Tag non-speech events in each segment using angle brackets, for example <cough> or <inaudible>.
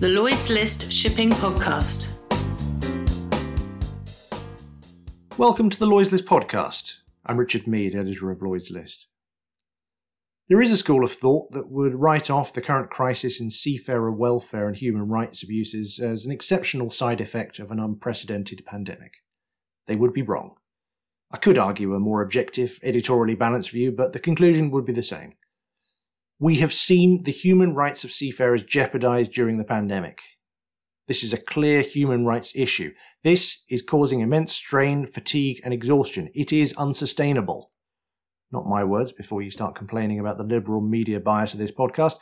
the Lloyd's List Shipping Podcast. Welcome to the Lloyd's List Podcast. I'm Richard Mead, editor of Lloyd's List. There is a school of thought that would write off the current crisis in seafarer welfare and human rights abuses as an exceptional side effect of an unprecedented pandemic. They would be wrong. I could argue a more objective, editorially balanced view, but the conclusion would be the same. We have seen the human rights of seafarers jeopardized during the pandemic. This is a clear human rights issue. This is causing immense strain, fatigue, and exhaustion. It is unsustainable. Not my words before you start complaining about the liberal media bias of this podcast.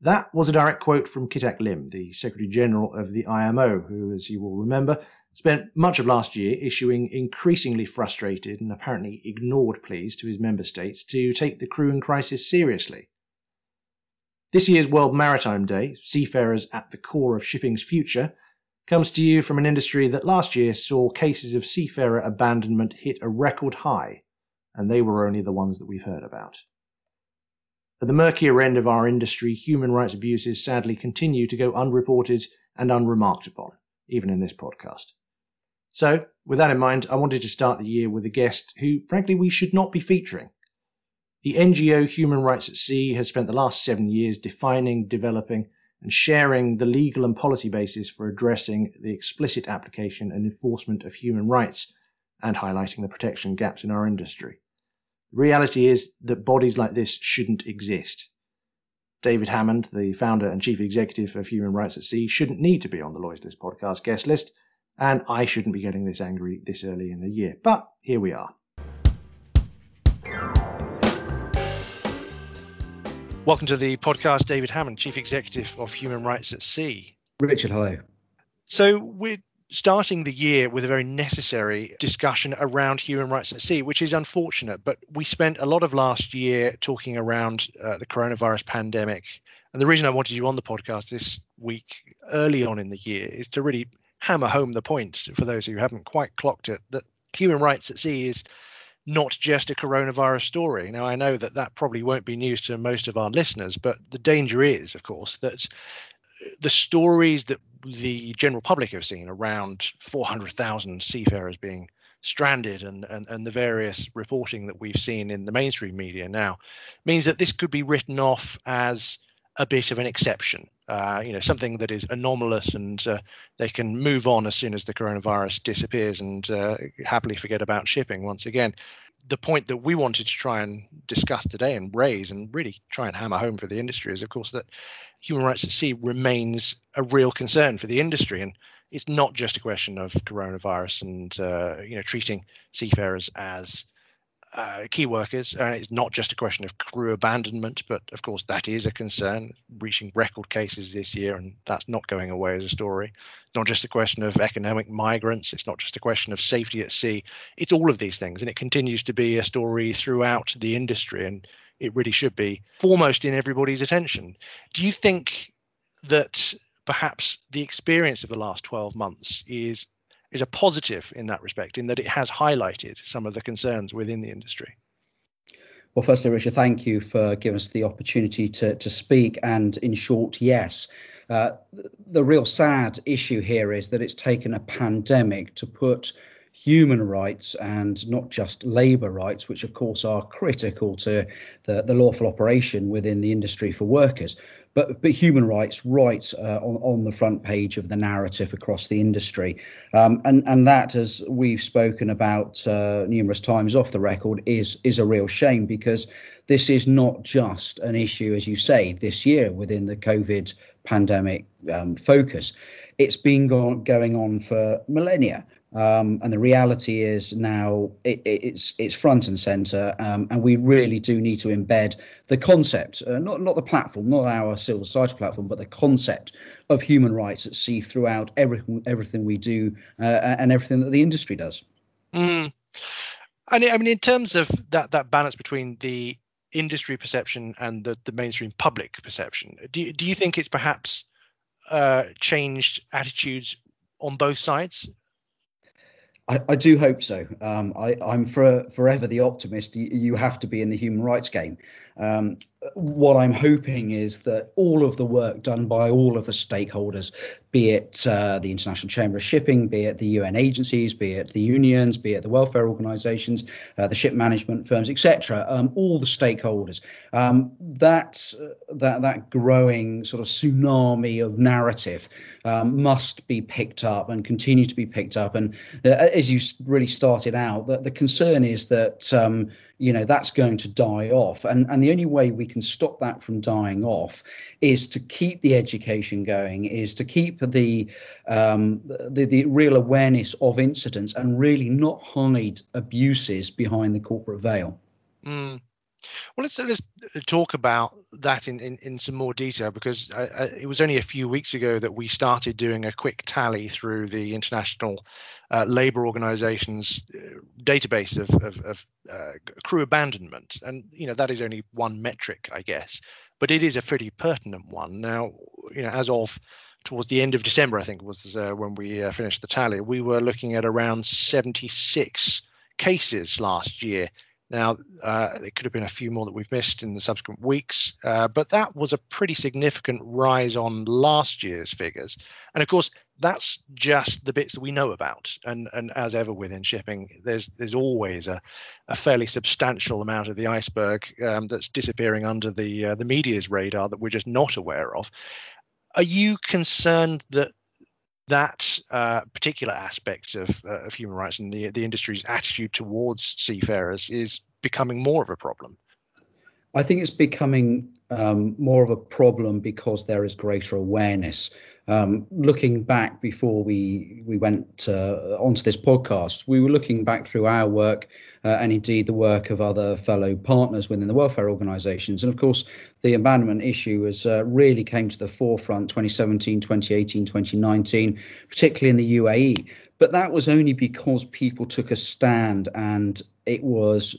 That was a direct quote from Kitak Lim, the Secretary General of the IMO, who, as you will remember, spent much of last year issuing increasingly frustrated and apparently ignored pleas to his member states to take the crew in crisis seriously. This year's World Maritime Day, Seafarers at the Core of Shipping's Future, comes to you from an industry that last year saw cases of seafarer abandonment hit a record high, and they were only the ones that we've heard about. At the murkier end of our industry, human rights abuses sadly continue to go unreported and unremarked upon, even in this podcast. So, with that in mind, I wanted to start the year with a guest who, frankly, we should not be featuring. The NGO Human Rights at Sea has spent the last seven years defining, developing, and sharing the legal and policy basis for addressing the explicit application and enforcement of human rights and highlighting the protection gaps in our industry. The reality is that bodies like this shouldn't exist. David Hammond, the founder and chief executive of Human Rights at Sea, shouldn't need to be on the Lloyd's List podcast guest list, and I shouldn't be getting this angry this early in the year. But here we are. Welcome to the podcast, David Hammond, Chief Executive of Human Rights at Sea. Richard, hello. So, we're starting the year with a very necessary discussion around human rights at sea, which is unfortunate. But we spent a lot of last year talking around uh, the coronavirus pandemic. And the reason I wanted you on the podcast this week, early on in the year, is to really hammer home the point for those who haven't quite clocked it that human rights at sea is not just a coronavirus story. Now, I know that that probably won't be news to most of our listeners, but the danger is, of course, that the stories that the general public have seen around 400,000 seafarers being stranded and, and, and the various reporting that we've seen in the mainstream media now means that this could be written off as a bit of an exception, uh, you know, something that is anomalous and uh, they can move on as soon as the coronavirus disappears and uh, happily forget about shipping once again. The point that we wanted to try and discuss today and raise and really try and hammer home for the industry is, of course, that human rights at sea remains a real concern for the industry. And it's not just a question of coronavirus and, uh, you know, treating seafarers as uh, key workers. Uh, it's not just a question of crew abandonment, but of course that is a concern, reaching record cases this year, and that's not going away as a story. It's not just a question of economic migrants. It's not just a question of safety at sea. It's all of these things, and it continues to be a story throughout the industry, and it really should be foremost in everybody's attention. Do you think that perhaps the experience of the last 12 months is is a positive in that respect, in that it has highlighted some of the concerns within the industry. Well, firstly, Richard, thank you for giving us the opportunity to, to speak. And in short, yes. Uh, the real sad issue here is that it's taken a pandemic to put human rights and not just labour rights, which of course are critical to the, the lawful operation within the industry for workers, but but human rights right uh, on on the front page of the narrative across the industry, um, and and that as we've spoken about uh, numerous times off the record is is a real shame because this is not just an issue as you say this year within the COVID pandemic um, focus. It's been go- going on for millennia. Um, and the reality is now it, it's it's front and center, um, and we really do need to embed the concept, uh, not not the platform, not our civil society platform, but the concept of human rights at sea throughout everything everything we do uh, and everything that the industry does. Mm. And I mean, in terms of that that balance between the industry perception and the, the mainstream public perception, do do you think it's perhaps uh, changed attitudes on both sides? I, I do hope so. Um, I, am for, forever the optimist. You, you, have to be in the human rights game. Um, what I'm hoping is that all of the work done by all of the stakeholders, be it uh, the International Chamber of Shipping, be it the UN agencies, be it the unions, be it the welfare organisations, uh, the ship management firms, etc., um, all the stakeholders, um, that that that growing sort of tsunami of narrative um, must be picked up and continue to be picked up. And uh, as you really started out, the, the concern is that um, you know that's going to die off and and the only way we can stop that from dying off is to keep the education going is to keep the um, the, the real awareness of incidents and really not hide abuses behind the corporate veil mm. Well, let's let's talk about that in, in, in some more detail because I, I, it was only a few weeks ago that we started doing a quick tally through the International uh, Labour Organization's uh, database of, of, of uh, crew abandonment, and you know that is only one metric, I guess, but it is a pretty pertinent one. Now, you know, as of towards the end of December, I think was uh, when we uh, finished the tally, we were looking at around 76 cases last year now, uh, could have been a few more that we've missed in the subsequent weeks, uh, but that was a pretty significant rise on last year's figures. And of course, that's just the bits that we know about. And, and as ever within shipping, there's there's always a, a fairly substantial amount of the iceberg um, that's disappearing under the uh, the media's radar that we're just not aware of. Are you concerned that that uh, particular aspect of, uh, of human rights and the, the industry's attitude towards seafarers is becoming more of a problem? I think it's becoming um, more of a problem because there is greater awareness. Um, looking back before we we went uh, onto this podcast, we were looking back through our work uh, and indeed the work of other fellow partners within the welfare organisations. And of course, the abandonment issue has uh, really came to the forefront 2017, 2018, 2019, particularly in the UAE. But that was only because people took a stand and it was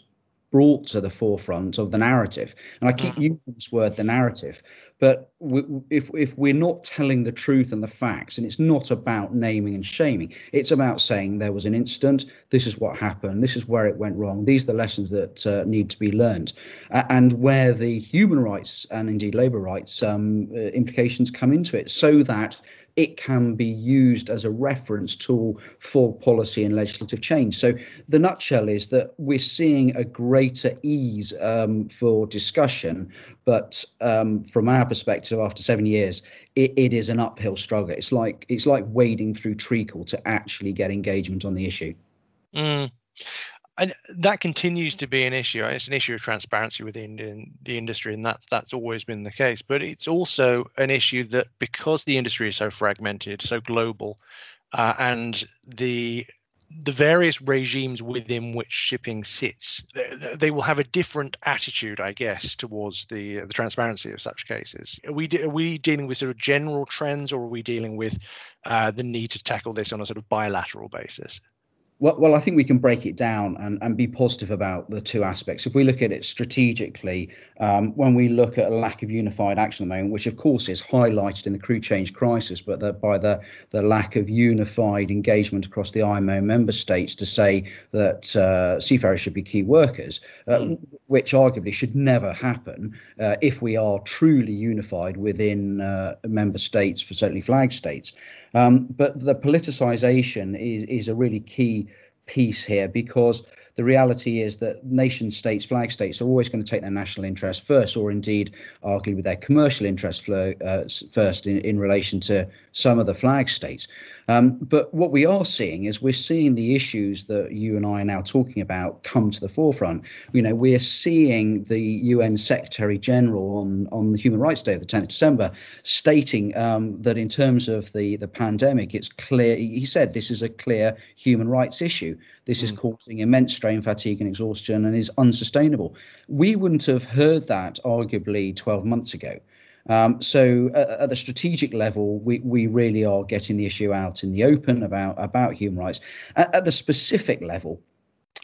brought to the forefront of the narrative. And I keep mm. using this word, the narrative, but we, if if we're not telling the truth and the facts, and it's not about naming and shaming, it's about saying there was an incident. This is what happened. This is where it went wrong. These are the lessons that uh, need to be learned, uh, and where the human rights and indeed labour rights um, uh, implications come into it, so that it can be used as a reference tool for policy and legislative change. So the nutshell is that we're seeing a greater ease um, for discussion, but um, from our perspective, after seven years, it, it is an uphill struggle. It's like it's like wading through treacle to actually get engagement on the issue. Mm and that continues to be an issue. It's an issue of transparency within the industry, and that's that's always been the case. But it's also an issue that because the industry is so fragmented, so global, uh, and the the various regimes within which shipping sits, they, they, will have a different attitude, I guess, towards the the transparency of such cases. Are we are we dealing with sort of general trends, or are we dealing with uh, the need to tackle this on a sort of bilateral basis? Well, well, I think we can break it down and, and be positive about the two aspects. If we look at it strategically, um, when we look at a lack of unified action at the moment, which of course is highlighted in the crew change crisis, but the, by the, the lack of unified engagement across the IMO member states to say that uh, seafarers should be key workers, uh, which arguably should never happen uh, if we are truly unified within uh, member states, for certainly flag states. Um, but the politicization is, is a really key piece here because the reality is that nation states, flag states, are always going to take their national interest first, or indeed, arguably, with their commercial interest flow, uh, first in, in relation to some of the flag states. Um, but what we are seeing is we're seeing the issues that you and I are now talking about come to the forefront. You know, we're seeing the UN Secretary General on, on the Human Rights Day of the 10th of December stating um, that in terms of the, the pandemic, it's clear, he said this is a clear human rights issue. This is causing immense strain, fatigue, and exhaustion and is unsustainable. We wouldn't have heard that arguably 12 months ago. Um, so at, at, the strategic level, we, we really are getting the issue out in the open about, about human rights. At, at the specific level,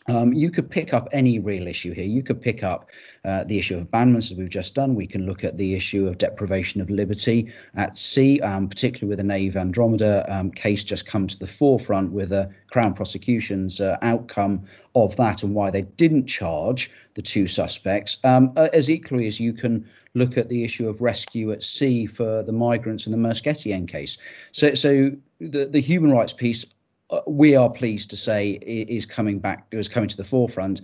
Um, you could pick up any real issue here. You could pick up uh, the issue of abandonments, as we've just done. We can look at the issue of deprivation of liberty at sea, um, particularly with the Nave Andromeda um, case just come to the forefront with the Crown prosecution's uh, outcome of that and why they didn't charge the two suspects. Um, uh, as equally as you can look at the issue of rescue at sea for the migrants in the Maersk Etienne case. So, so the, the human rights piece uh, we are pleased to say is coming back, is coming to the forefront.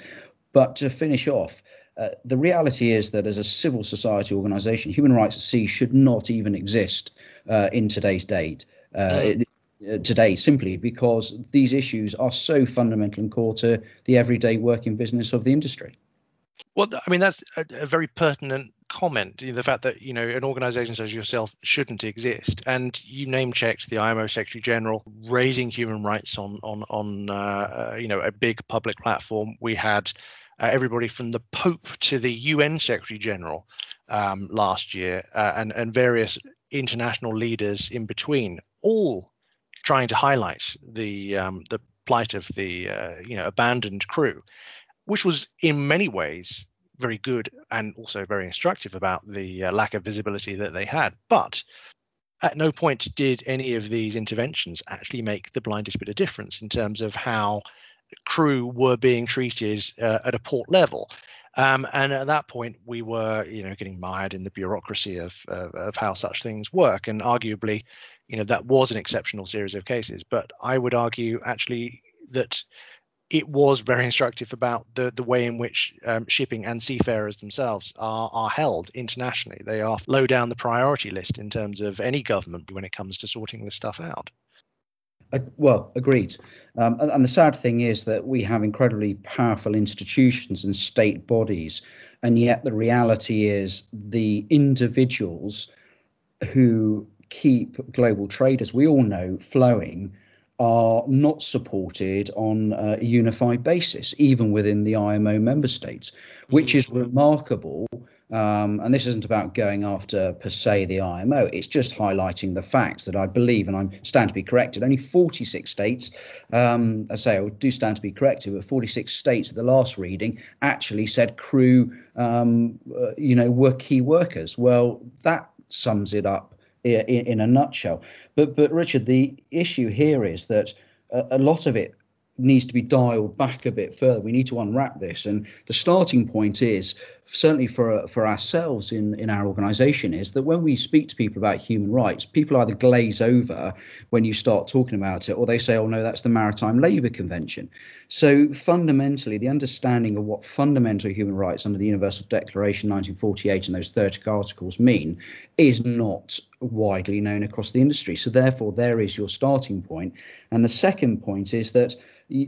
But to finish off, uh, the reality is that as a civil society organisation, human rights at sea should not even exist uh, in today's date. Uh, it, uh, today, simply because these issues are so fundamental and core to the everyday working business of the industry. Well, I mean that's a, a very pertinent comment. The fact that you know an organisation such as yourself shouldn't exist, and you name checked the IMO Secretary General raising human rights on on on uh, uh, you know a big public platform. We had uh, everybody from the Pope to the UN Secretary General um, last year, uh, and and various international leaders in between, all trying to highlight the um, the plight of the uh, you know abandoned crew which was in many ways very good and also very instructive about the uh, lack of visibility that they had. But at no point did any of these interventions actually make the blindest bit of difference in terms of how crew were being treated uh, at a port level. Um, and at that point, we were, you know, getting mired in the bureaucracy of, of, of how such things work. And arguably, you know, that was an exceptional series of cases. But I would argue actually that it was very instructive about the, the way in which um, shipping and seafarers themselves are, are held internationally. They are low down the priority list in terms of any government when it comes to sorting this stuff out. Uh, well, agreed. Um, and, and, the sad thing is that we have incredibly powerful institutions and state bodies, and yet the reality is the individuals who keep global trade, as we all know, flowing are not supported on a unified basis, even within the IMO member states, which is remarkable. Um, and this isn't about going after per se the IMO. It's just highlighting the facts that I believe, and I stand to be corrected. Only 46 states, um, I say I do stand to be corrected, but 46 states at the last reading actually said crew, um, uh, you know, were key workers. Well, that sums it up in, in a nutshell. But but Richard, the issue here is that a, a lot of it needs to be dialed back a bit further. We need to unwrap this, and the starting point is certainly for for ourselves in in our organisation is that when we speak to people about human rights, people either glaze over when you start talking about it, or they say, "Oh no, that's the Maritime Labour Convention." So fundamentally, the understanding of what fundamental human rights under the Universal Declaration 1948 and those 30 articles mean is not widely known across the industry. So therefore, there is your starting point. And the second point is that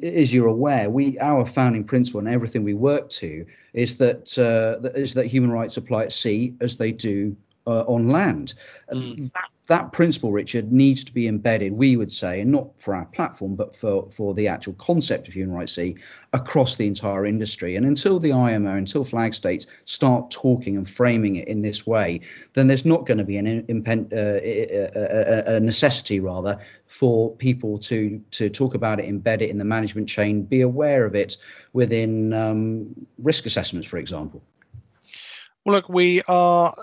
as you're aware, we our founding principle and everything we work to is that uh, is that human rights apply at sea as they do uh, on land. Mm. That, that principle, Richard, needs to be embedded, we would say, and not for our platform, but for, for the actual concept of human rights sea across the entire industry. And until the IMO, until flag states start talking and framing it in this way, then there's not going to be an impen- uh, a, a, necessity, rather, for people to to talk about it, embed it in the management chain, be aware of it within um, risk assessments, for example. Well, look, we are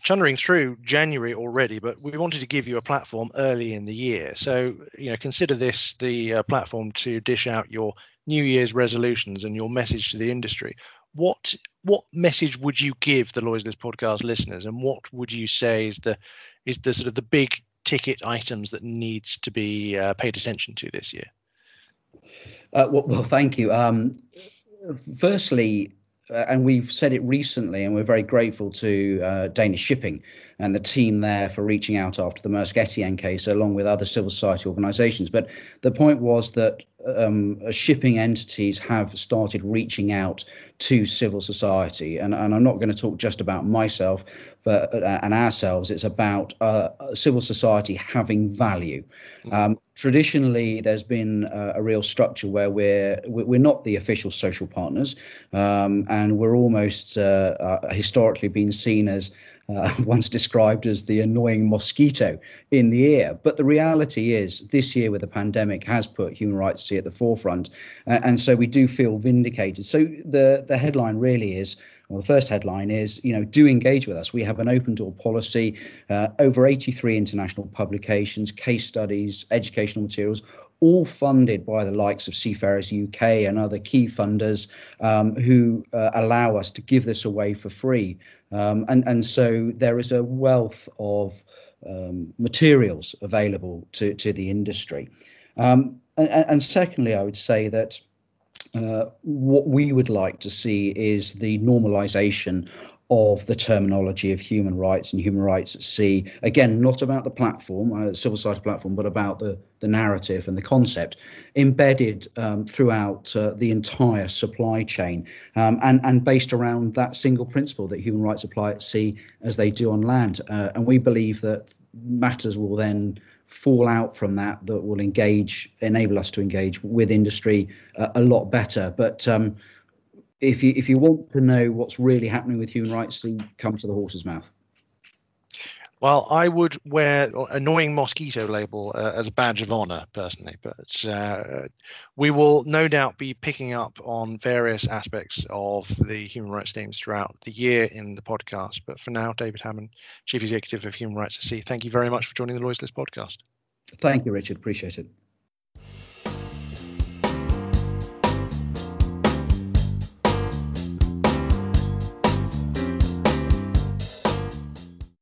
chundering through January already, but we wanted to give you a platform early in the year. So, you know, consider this the uh, platform to dish out your New Year's resolutions and your message to the industry. What what message would you give the Lloyd's List podcast listeners, and what would you say is the is the sort of the big ticket items that needs to be uh, paid attention to this year? Uh, well, well, thank you. Um, firstly, and we've said it recently, and we're very grateful to uh, Danish Shipping and the team there for reaching out after the Maersk Etienne case, along with other civil society organisations. But the point was that um, shipping entities have started reaching out to civil society, and, and I'm not going to talk just about myself, but uh, and ourselves. It's about uh, civil society having value. Um, traditionally, there's been a, a, real structure where we're we're not the official social partners, um, and we're almost uh, uh historically been seen as uh, <laughs> once described as the annoying mosquito in the ear. But the reality is, this year with the pandemic has put human rights at the forefront, and so we do feel vindicated. So the the headline really is. Well, the first headline is, you know, do engage with us. We have an open door policy, uh, over 83 international publications, case studies, educational materials, all funded by the likes of Seafarers UK and other key funders um, who uh, allow us to give this away for free. Um, and, and so there is a wealth of um, materials available to, to the industry. Um, and, and, secondly, I would say that uh, what we would like to see is the normalization of the terminology of human rights and human rights at sea. Again, not about the platform, uh, civil society platform, but about the, the narrative and the concept embedded um, throughout uh, the entire supply chain um, and, and based around that single principle that human rights apply at sea as they do on land. Uh, and we believe that matters will then fall out from that that will engage, enable us to engage with industry uh, a lot better. But um, if you if you want to know what's really happening with human rights, then come to the horse's mouth. Well, I would wear annoying mosquito label uh, as a badge of honor personally, but uh, we will no doubt be picking up on various aspects of the human rights themes throughout the year in the podcast. But for now, David Hammond, Chief Executive of Human Rights at Sea, thank you very much for joining the Lloyd's List podcast. Thank you, Richard. Appreciate it.